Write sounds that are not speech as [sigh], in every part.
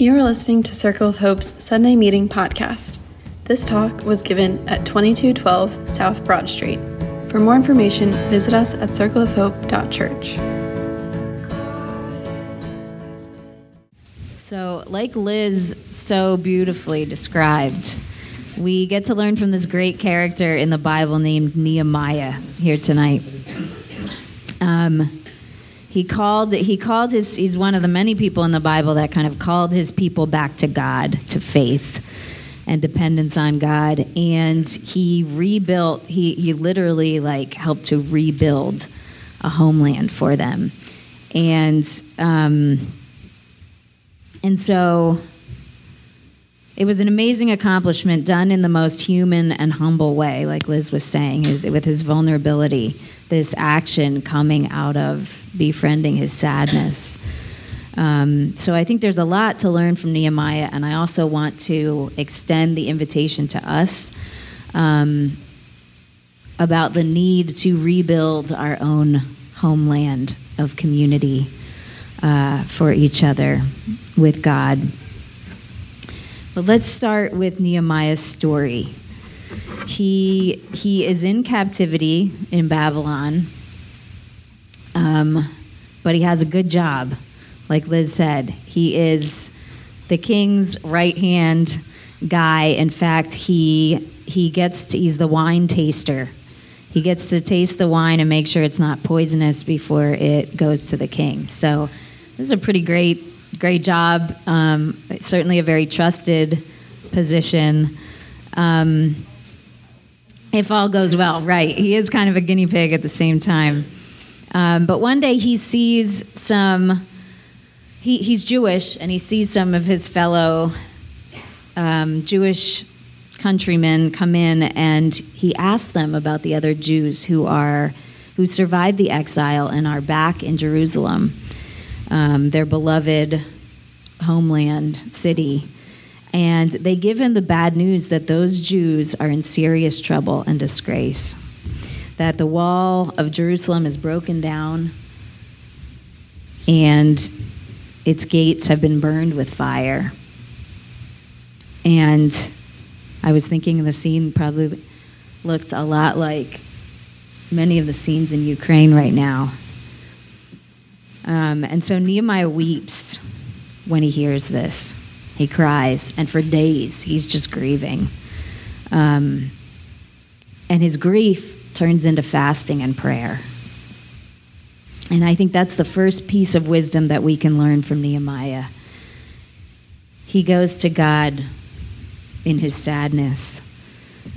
You are listening to Circle of Hope's Sunday Meeting podcast. This talk was given at 2212 South Broad Street. For more information, visit us at circleofhope.church. So, like Liz so beautifully described, we get to learn from this great character in the Bible named Nehemiah here tonight. Um, he called he called his he's one of the many people in the bible that kind of called his people back to god to faith and dependence on god. And he rebuilt he he literally like helped to rebuild a homeland for them. And um and so it was an amazing accomplishment done in the most human and humble way like liz was saying his, with his vulnerability this action coming out of befriending his sadness. Um, so I think there's a lot to learn from Nehemiah, and I also want to extend the invitation to us um, about the need to rebuild our own homeland of community uh, for each other with God. But let's start with Nehemiah's story. He he is in captivity in Babylon, um, but he has a good job. Like Liz said, he is the king's right hand guy. In fact, he he gets to, he's the wine taster. He gets to taste the wine and make sure it's not poisonous before it goes to the king. So this is a pretty great great job. Um, certainly a very trusted position. Um, if all goes well, right. He is kind of a guinea pig at the same time. Um, but one day he sees some, he, he's Jewish, and he sees some of his fellow um, Jewish countrymen come in, and he asks them about the other Jews who are who survived the exile and are back in Jerusalem, um, their beloved homeland city. And they give him the bad news that those Jews are in serious trouble and disgrace. That the wall of Jerusalem is broken down and its gates have been burned with fire. And I was thinking the scene probably looked a lot like many of the scenes in Ukraine right now. Um, and so Nehemiah weeps when he hears this. He cries, and for days he's just grieving. Um, and his grief turns into fasting and prayer. And I think that's the first piece of wisdom that we can learn from Nehemiah. He goes to God in his sadness,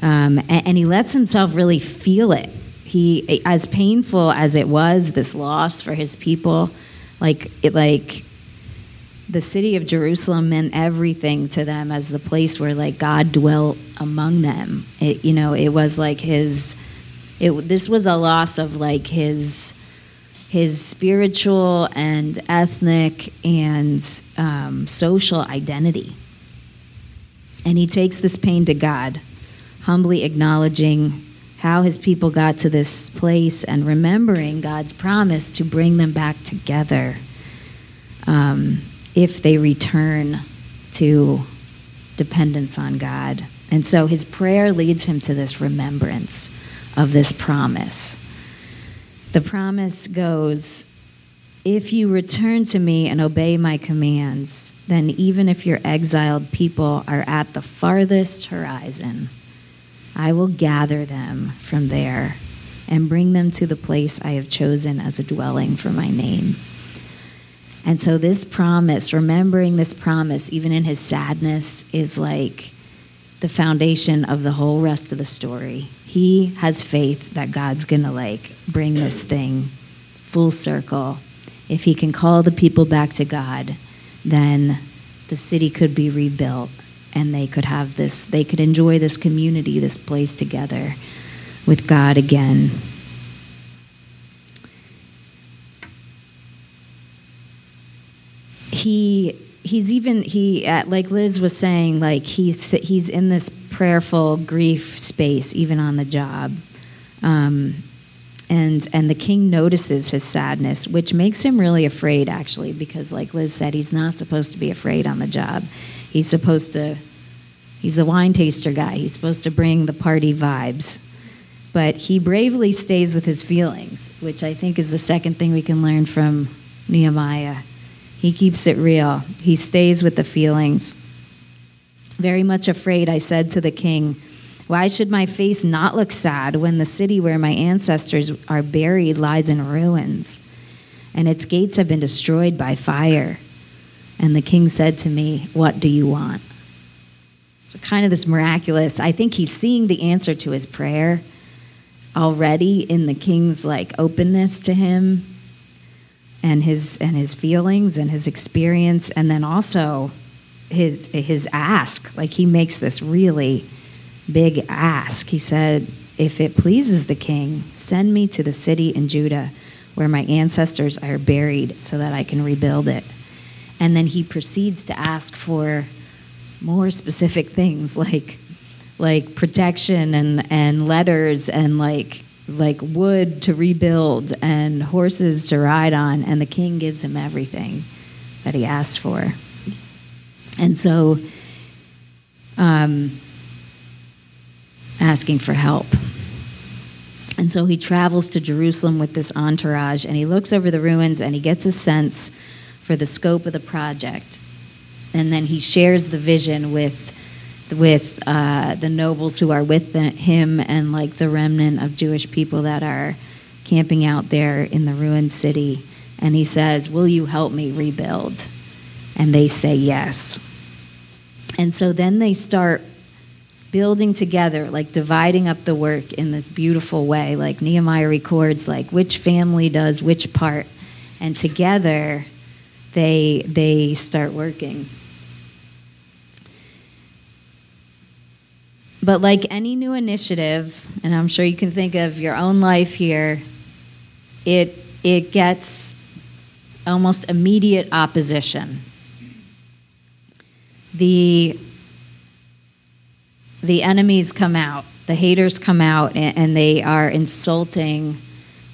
um, and, and he lets himself really feel it. He, as painful as it was, this loss for his people, like it, like the city of Jerusalem meant everything to them as the place where like God dwelt among them. It, you know, it was like his. It, this was a loss of like his his spiritual and ethnic and um, social identity. And he takes this pain to God, humbly acknowledging how his people got to this place and remembering God's promise to bring them back together. Um, if they return to dependence on God. And so his prayer leads him to this remembrance of this promise. The promise goes If you return to me and obey my commands, then even if your exiled people are at the farthest horizon, I will gather them from there and bring them to the place I have chosen as a dwelling for my name. And so, this promise, remembering this promise, even in his sadness, is like the foundation of the whole rest of the story. He has faith that God's going to like bring this thing full circle. If he can call the people back to God, then the city could be rebuilt and they could have this, they could enjoy this community, this place together with God again. He he's even he uh, like Liz was saying like he's he's in this prayerful grief space even on the job, um, and and the king notices his sadness which makes him really afraid actually because like liz said he's not supposed to be afraid on the job. He's supposed to he's the wine taster guy. He's supposed to bring the party vibes. But he bravely stays with his feelings which i think is the second thing we can learn from nehemiah he keeps it real he stays with the feelings very much afraid i said to the king why should my face not look sad when the city where my ancestors are buried lies in ruins and its gates have been destroyed by fire? And the king said to me, What do you want? So, kind of this miraculous, I think he's seeing the answer to his prayer already in the king's like openness to him and his and his feelings and his experience and then also his his ask like he makes this really big ask. He said, If it pleases the king, send me to the city in Judah where my ancestors are buried so that I can rebuild it. And then he proceeds to ask for more specific things [laughs] like like protection and, and letters and like like wood to rebuild and horses to ride on and the king gives him everything that he asked for and so um, asking for help. And so he travels to Jerusalem with this entourage and he looks over the ruins and he gets a sense for the scope of the project. And then he shares the vision with with uh, the nobles who are with the, him and like the remnant of Jewish people that are camping out there in the ruined city. And he says, Will you help me rebuild? And they say yes. And so then they start building together, like dividing up the work in this beautiful way. Like Nehemiah records, like which family does which part, and together they they start working. But like any new initiative, and I'm sure you can think of your own life here, it it gets almost immediate opposition. The the enemies come out, the haters come out, and, and they are insulting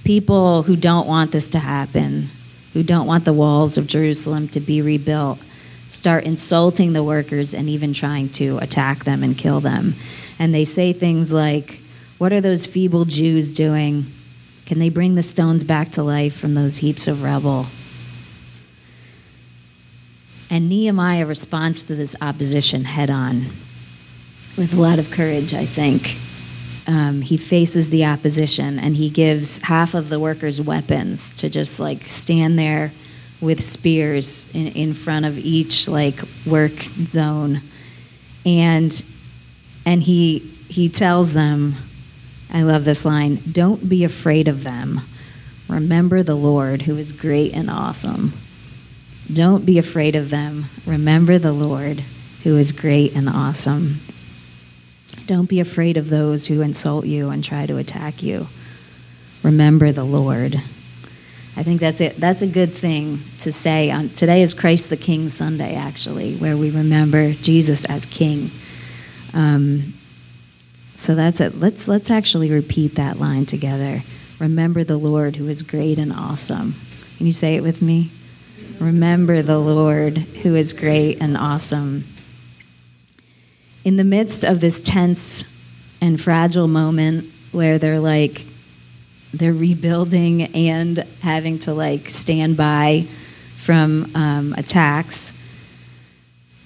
people who don't want this to happen, who don't want the walls of Jerusalem to be rebuilt, start insulting the workers and even trying to attack them and kill them. And they say things like, What are those feeble Jews doing? Can they bring the stones back to life from those heaps of rubble? And Nehemiah responds to this opposition head on with a lot of courage, I think. Um, he faces the opposition and he gives half of the workers weapons to just like stand there with spears in, in front of each like work zone and and he he tells them i love this line don't be afraid of them remember the lord who is great and awesome don't be afraid of them remember the lord who is great and awesome don't be afraid of those who insult you and try to attack you. Remember the Lord. I think that's it. That's a good thing to say. On, today is Christ the King Sunday, actually, where we remember Jesus as King. Um, so that's it. Let's let's actually repeat that line together. Remember the Lord who is great and awesome. Can you say it with me? Remember the Lord who is great and awesome in the midst of this tense and fragile moment where they're like they're rebuilding and having to like stand by from um, attacks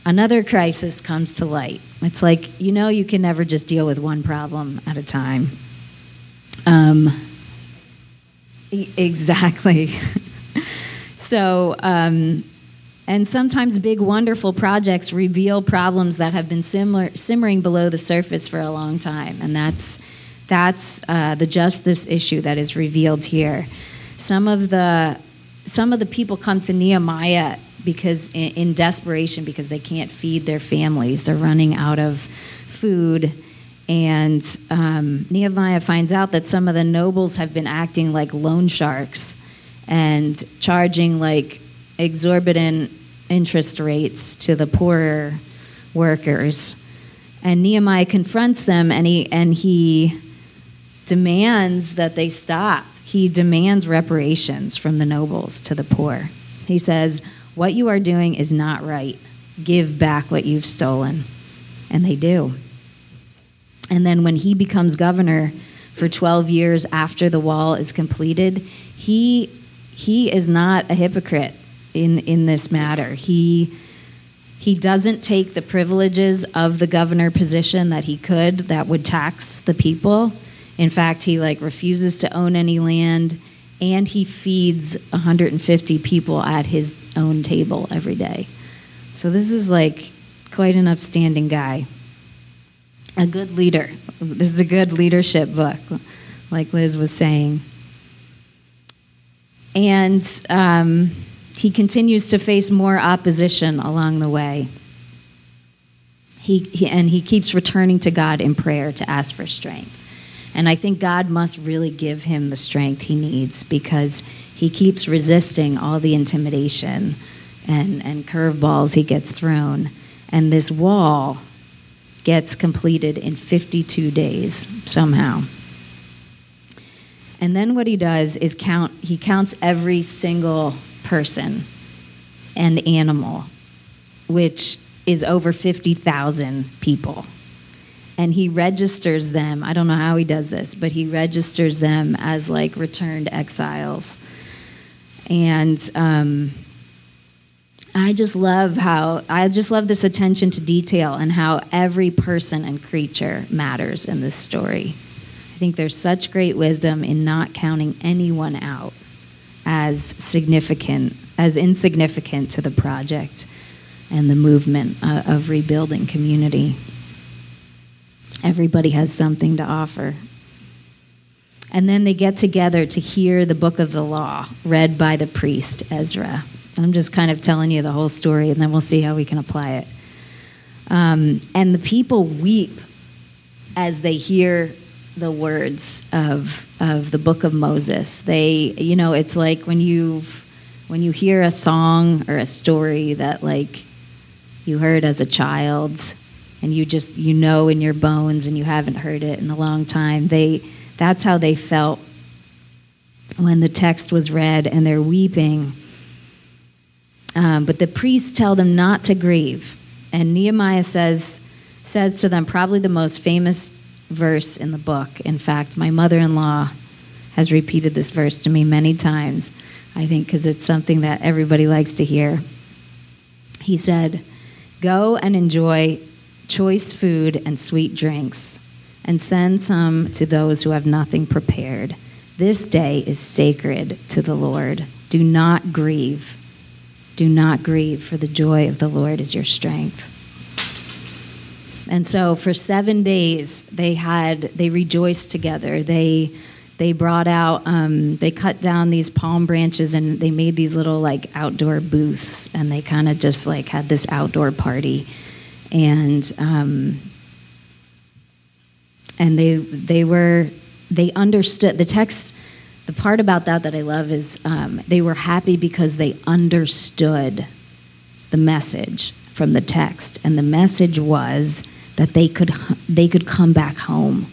another crisis comes to light it's like you know you can never just deal with one problem at a time um, e- exactly [laughs] so um, and sometimes big, wonderful projects reveal problems that have been simmer, simmering below the surface for a long time. And that's, that's uh, the justice issue that is revealed here. Some of the, some of the people come to Nehemiah because in, in desperation because they can't feed their families. They're running out of food. And um, Nehemiah finds out that some of the nobles have been acting like loan sharks and charging like exorbitant interest rates to the poorer workers. And Nehemiah confronts them and he, and he demands that they stop. he demands reparations from the nobles to the poor. He says, What you are doing is not right. Give back what you've stolen. And they do. And then when he becomes governor for 12 years after the wall is completed, he, he is not a hypocrite in, in this matter. He, he doesn't take the privileges of the governor position that he could that would tax the people. In fact, he like refuses to own any land and he feeds 150 people at his own table every day. So this is like quite an upstanding guy. A good leader. This is a good leadership book, like Liz was saying. And um, he continues to face more opposition along the way. He, he, and he keeps returning to God in prayer to ask for strength. And I think God must really give him the strength he needs because he keeps resisting all the intimidation and, and curveballs he gets thrown. And this wall gets completed in 52 days somehow. And then what he does is count, he counts every single person and animal, which is over 50,000 people. And he registers them. I don't know how he does this, but he registers them as like returned exiles. And um, I just love how, I just love this attention to detail and how every person and creature matters in this story. I think there's such great wisdom in not counting anyone out as significant, as insignificant to the project and the movement uh, of rebuilding community. Everybody has something to offer. And then they get together to hear the book of the law read by the priest Ezra. I'm just kind of telling you the whole story, and then we'll see how we can apply it. Um, and the people weep as they hear the words of of the book of Moses. They, you know, it's like when you when you hear a song or a story that like you heard as a child and you just you know in your bones and you haven't heard it in a long time. They that's how they felt when the text was read and they're weeping. Um, but the priests tell them not to grieve. And Nehemiah says says to them probably the most famous verse in the book. In fact, my mother in law has repeated this verse to me many times, I think, because it's something that everybody likes to hear. He said, Go and enjoy choice food and sweet drinks, and send some to those who have nothing prepared. This day is sacred to the Lord. Do not grieve. Do not grieve, for the joy of the Lord is your strength. And so for seven days they had they rejoiced together. They they brought out um, they cut down these palm branches and they made these little like outdoor booths and they kind of just like had this outdoor party and um, and they they were they understood the text the part about that that i love is um, they were happy because they understood the message from the text and the message was that they could they could come back home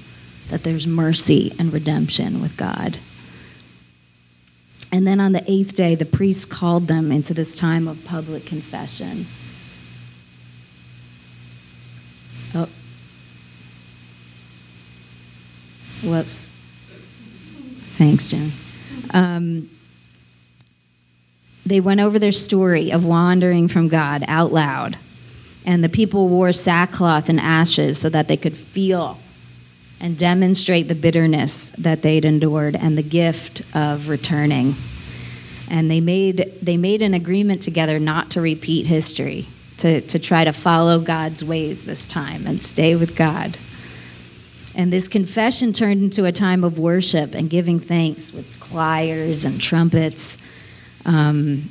that there's mercy and redemption with God. And then on the eighth day, the priest called them into this time of public confession. Whoops. Thanks, Jen. Um, they went over their story of wandering from God out loud. And the people wore sackcloth and ashes so that they could feel and demonstrate the bitterness that they'd endured and the gift of returning. And they made, they made an agreement together not to repeat history, to, to try to follow God's ways this time and stay with God. And this confession turned into a time of worship and giving thanks with choirs and trumpets um,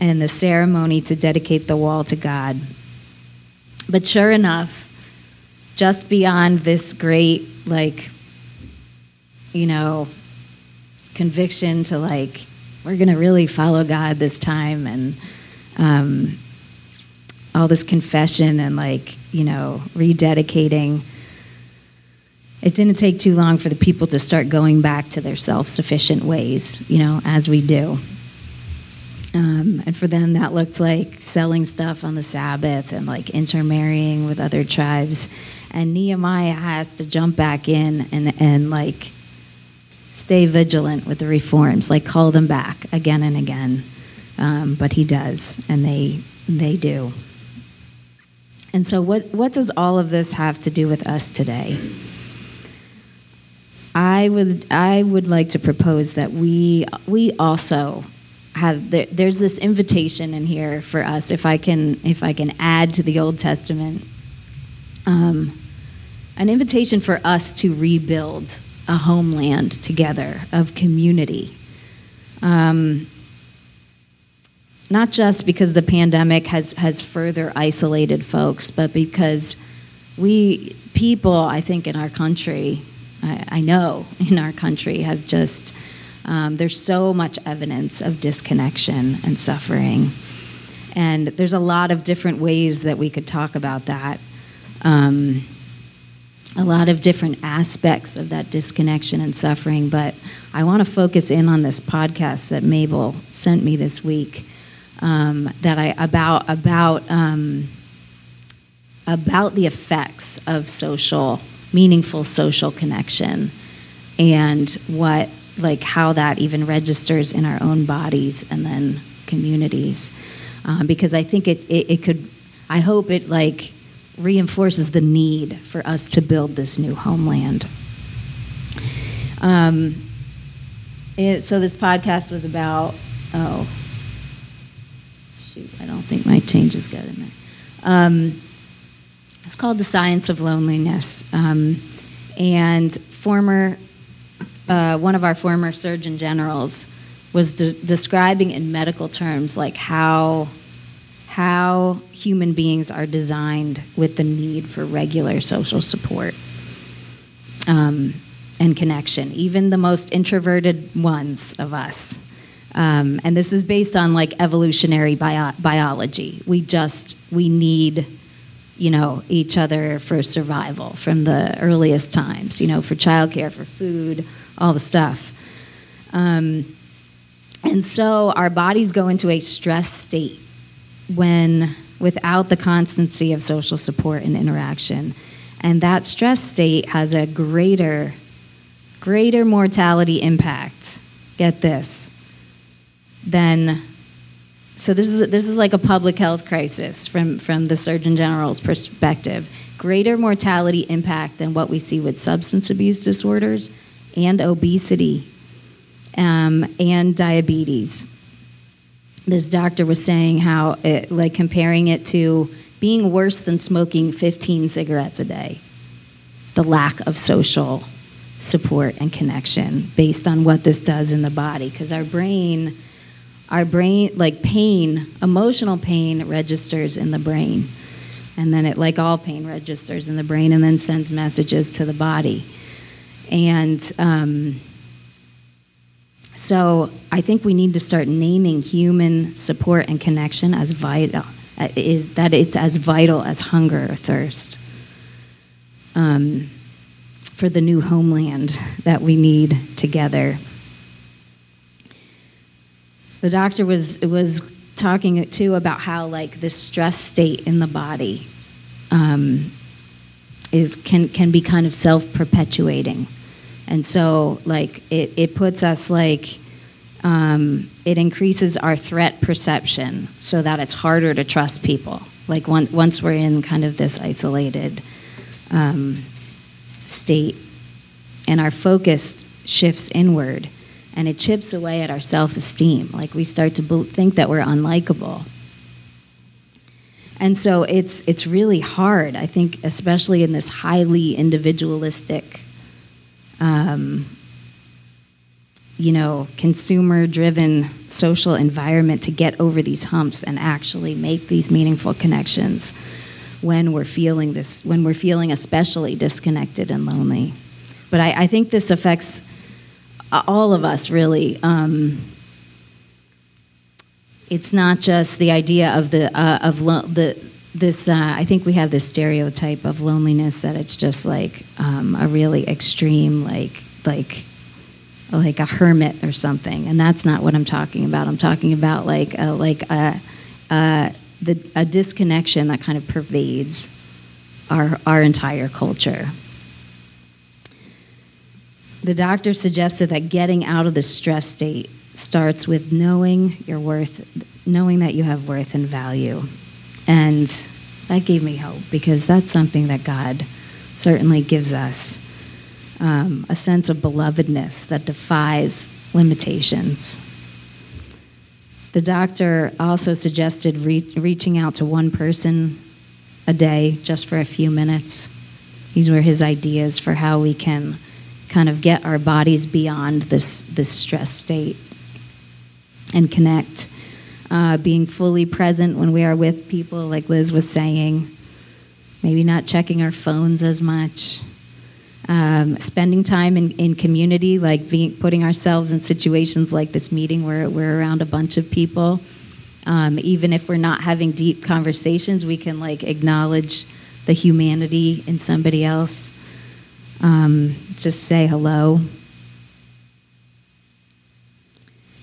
and the ceremony to dedicate the wall to God. But sure enough, just beyond this great, like, you know, conviction to like, we're going to really follow God this time and um, all this confession and like, you know, rededicating. It didn't take too long for the people to start going back to their self sufficient ways, you know, as we do. Um, and for them, that looked like selling stuff on the Sabbath and like intermarrying with other tribes. And Nehemiah has to jump back in and, and like stay vigilant with the reforms, like call them back again and again. Um, but he does, and they they do. And so, what what does all of this have to do with us today? I would I would like to propose that we we also have there, there's this invitation in here for us if I can if I can add to the Old Testament um, an invitation for us to rebuild a homeland together of community. Um, not just because the pandemic has, has further isolated folks, but because we, people, I think, in our country, I, I know [laughs] in our country, have just, um, there's so much evidence of disconnection and suffering. And there's a lot of different ways that we could talk about that. Um, a lot of different aspects of that disconnection and suffering, but I want to focus in on this podcast that Mabel sent me this week. Um, that I about about um, about the effects of social, meaningful social connection, and what like how that even registers in our own bodies and then communities. Um, because I think it, it, it could, I hope it like reinforces the need for us to build this new homeland. Um, it, so this podcast was about oh shoot I don't think my changes got in there. Um, it's called the science of loneliness, um, and former uh, one of our former surgeon generals was de- describing in medical terms like how how human beings are designed with the need for regular social support um, and connection, even the most introverted ones of us. Um, and this is based on like evolutionary bio- biology. We just we need, you know, each other for survival from the earliest times. You know, for childcare, for food, all the stuff. Um, and so our bodies go into a stress state when without the constancy of social support and interaction. And that stress state has a greater, greater mortality impact. Get this. Than so this is this is like a public health crisis from, from the Surgeon General's perspective. Greater mortality impact than what we see with substance abuse disorders and obesity um, and diabetes this doctor was saying how, it, like, comparing it to being worse than smoking 15 cigarettes a day, the lack of social support and connection based on what this does in the body. Because our brain, our brain, like pain, emotional pain registers in the brain. And then it, like all pain, registers in the brain and then sends messages to the body. And, um, so I think we need to start naming human support and connection as vital, uh, is that it's as vital as hunger or thirst um, for the new homeland that we need together. The doctor was was talking too about how like this stress state in the body um, is can can be kind of self perpetuating and so, like, it, it puts us like, um, it increases our threat perception so that it's harder to trust people. Like, one, once we're in kind of this isolated um, state, and our focus shifts inward, and it chips away at our self esteem. Like, we start to think that we're unlikable. And so it's it's really hard, I think, especially in this highly individualistic um, you know, consumer driven social environment to get over these humps and actually make these meaningful connections when we're feeling this, when we're feeling especially disconnected and lonely. But I, I think this affects all of us really. Um, it's not just the idea of the uh, of lo- the this, uh, I think we have this stereotype of loneliness that it's just like um, a really extreme, like, like, like a hermit or something, and that's not what I'm talking about. I'm talking about like, a, like a, a, the, a disconnection that kind of pervades our our entire culture. The doctor suggested that getting out of the stress state starts with knowing your worth, knowing that you have worth and value. And that gave me hope because that's something that God certainly gives us um, a sense of belovedness that defies limitations. The doctor also suggested re- reaching out to one person a day just for a few minutes. These were his ideas for how we can kind of get our bodies beyond this, this stress state and connect. Uh, being fully present when we are with people, like Liz was saying. Maybe not checking our phones as much. Um, spending time in, in community, like being, putting ourselves in situations like this meeting where we're around a bunch of people. Um, even if we're not having deep conversations, we can like acknowledge the humanity in somebody else. Um, just say hello.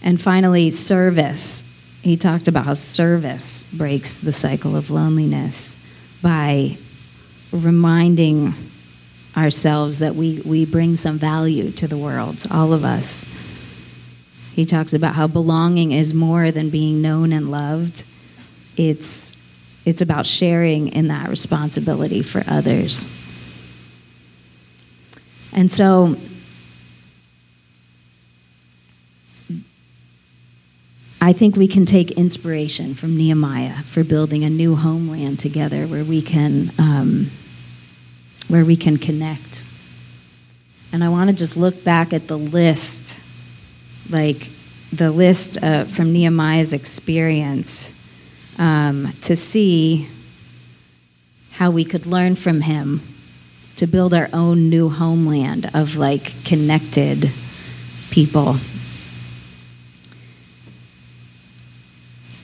And finally, service. He talked about how service breaks the cycle of loneliness by reminding ourselves that we, we bring some value to the world, all of us. He talks about how belonging is more than being known and loved. It's it's about sharing in that responsibility for others. And so I think we can take inspiration from Nehemiah for building a new homeland together where we can um, where we can connect. And I want to just look back at the list, like the list uh, from Nehemiah's experience, um, to see how we could learn from him to build our own new homeland of like connected people.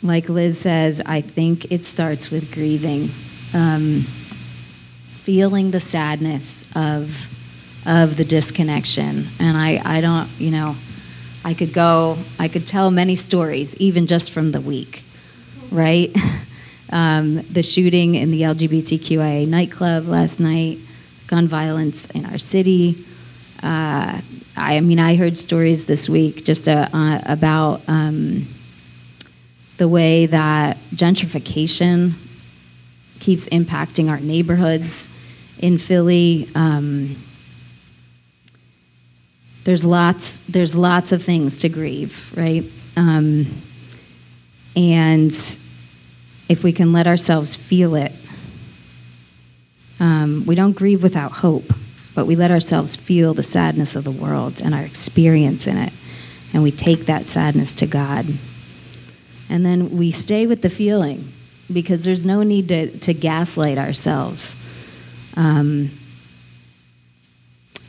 Like Liz says, I think it starts with grieving. Um, feeling the sadness of of the disconnection. And I, I don't, you know, I could go, I could tell many stories, even just from the week, right? [laughs] Um, the shooting in the LGBTQIA nightclub last night, gun violence in our city. Uh, I mean, I heard stories this week just uh, uh, about um, the way that gentrification keeps impacting our neighborhoods in Philly. Um, there's lots. There's lots of things to grieve, right? Um, and if we can let ourselves feel it, um, we don't grieve without hope, but we let ourselves feel the sadness of the world and our experience in it, and we take that sadness to God. And then we stay with the feeling because there's no need to, to gaslight ourselves. Um,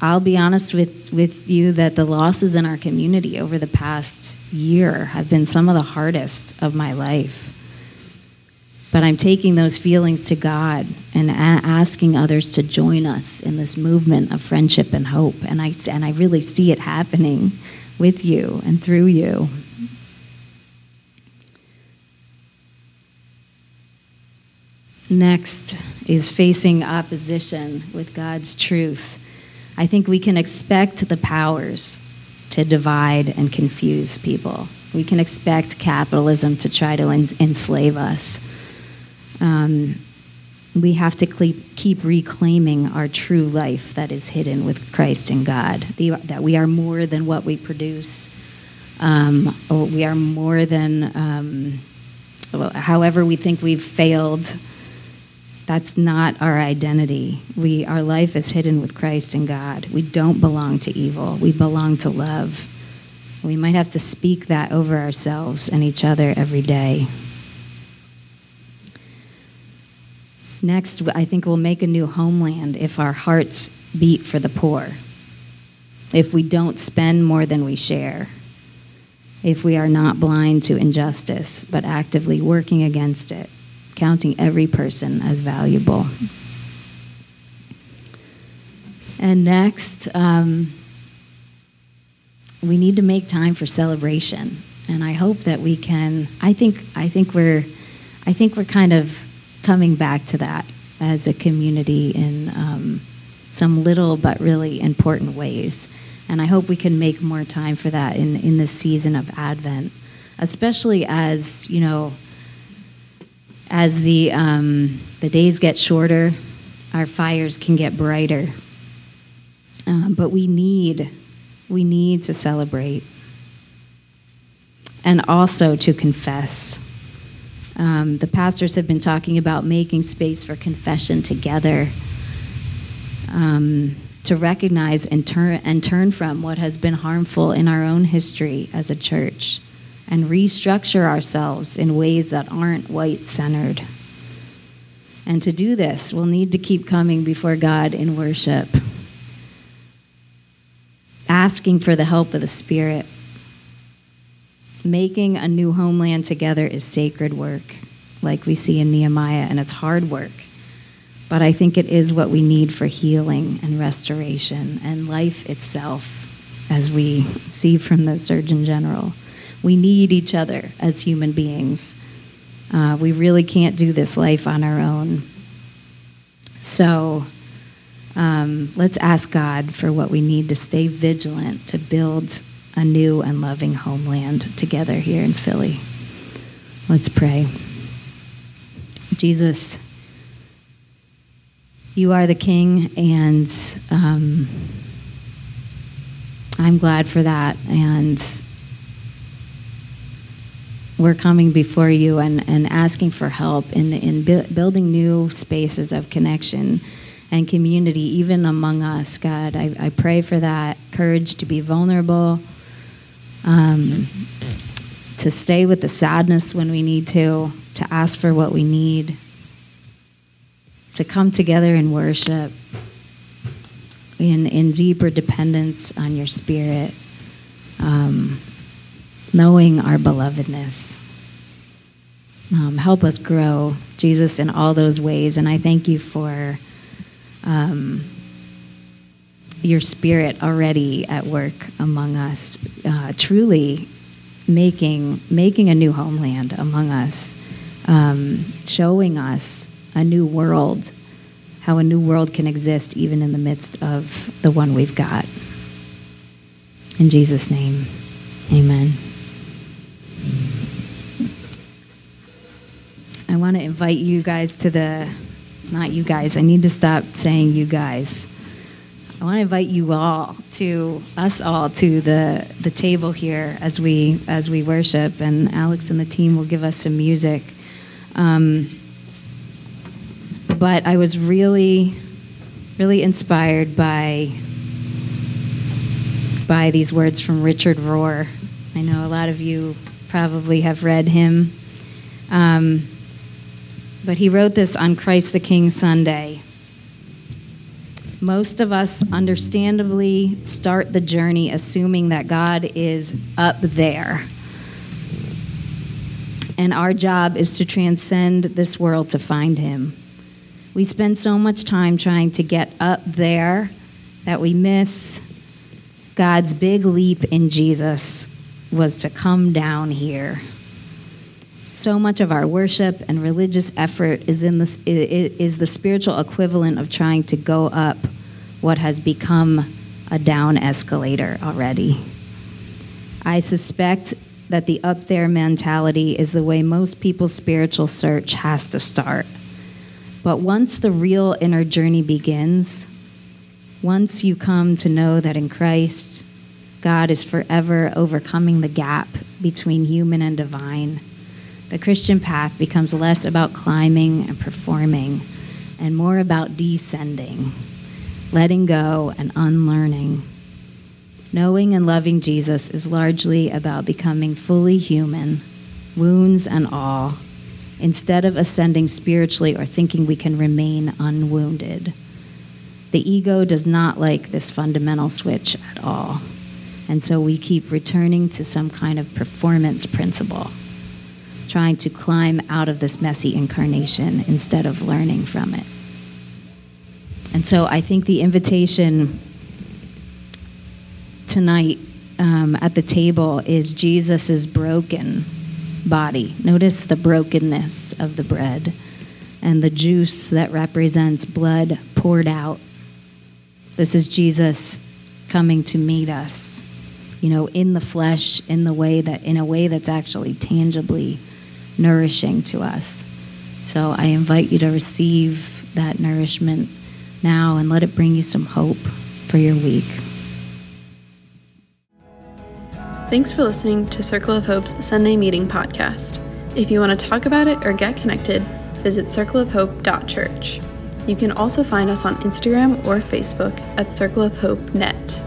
I'll be honest with, with you that the losses in our community over the past year have been some of the hardest of my life. But I'm taking those feelings to God and a- asking others to join us in this movement of friendship and hope. And I, and I really see it happening with you and through you. Next is facing opposition with God's truth. I think we can expect the powers to divide and confuse people. We can expect capitalism to try to en- enslave us. Um, we have to keep reclaiming our true life that is hidden with Christ and God, the, that we are more than what we produce. Um, we are more than, um, however, we think we've failed that's not our identity. We, our life is hidden with Christ and God. We don't belong to evil. We belong to love. We might have to speak that over ourselves and each other every day. Next, I think we'll make a new homeland if our hearts beat for the poor, if we don't spend more than we share, if we are not blind to injustice but actively working against it counting every person as valuable. And next, um, we need to make time for celebration. And I hope that we can. I think. I think we're. I think we're kind of coming back to that as a community in um, some little but really important ways. And I hope we can make more time for that in in this season of Advent, especially as you know. As the um, the days get shorter, our fires can get brighter um, but we need, we need to celebrate and also to confess. Um, the pastors have been talking about making space for confession together, um, to recognize and turn and turn from what has been harmful in our own history as a church, and restructure ourselves in ways that aren't white centered. And to do this, we'll need to keep coming before God in worship asking for the help of the Spirit. Making a new homeland together is sacred work, like we see in Nehemiah, and it's hard work. But I think it is what we need for healing and restoration and life itself, as we see from the Surgeon General. We need each other as human beings. Uh, we really can't do this life on our own. So, um, let's ask God for what we need to stay vigilant to build a new and loving homeland together here in Philly. Let's pray. Jesus, you are the King, and um, I'm glad for that. And we're coming before you and, and asking for help in, in bu- building new spaces of connection and community, even among us, God. I, I pray for that courage to be vulnerable, um, to stay with the sadness when we need to, to ask for what we need, to come together and worship in, in deeper dependence on your spirit, um, knowing our belovedness. Um, help us grow, Jesus, in all those ways. And I thank you for um, your spirit already at work among us, uh, truly making making a new homeland among us, um, showing us a new world, how a new world can exist even in the midst of the one we've got. In Jesus' name, Amen. I want to invite you guys to the not you guys. I need to stop saying you guys. I want to invite you all to us all to the the table here as we as we worship, and Alex and the team will give us some music. Um, but I was really, really inspired by by these words from Richard Rohr. I know a lot of you probably have read him. Um, but he wrote this on Christ the King Sunday. Most of us, understandably, start the journey assuming that God is up there. And our job is to transcend this world to find him. We spend so much time trying to get up there that we miss God's big leap in Jesus was to come down here. So much of our worship and religious effort is, in the, is the spiritual equivalent of trying to go up what has become a down escalator already. I suspect that the up there mentality is the way most people's spiritual search has to start. But once the real inner journey begins, once you come to know that in Christ, God is forever overcoming the gap between human and divine the Christian path becomes less about climbing and performing and more about descending, letting go and unlearning. Knowing and loving Jesus is largely about becoming fully human, wounds and all, instead of ascending spiritually or thinking we can remain unwounded. The ego does not like this fundamental switch at all, and so we keep returning to some kind of performance principle trying to climb out of this messy incarnation instead of learning from it. And so I think the invitation tonight um, at the table is Jesus' broken body. Notice the brokenness of the bread and the juice that represents blood poured out. This is Jesus coming to meet us, you know, in the flesh, in the way that in a way that's actually tangibly nourishing to us. So I invite you to receive that nourishment now and let it bring you some hope for your week. Thanks for listening to Circle of Hope's Sunday Meeting podcast. If you want to talk about it or get connected, visit circleofhope.church. You can also find us on Instagram or Facebook at Circle of Hope Net.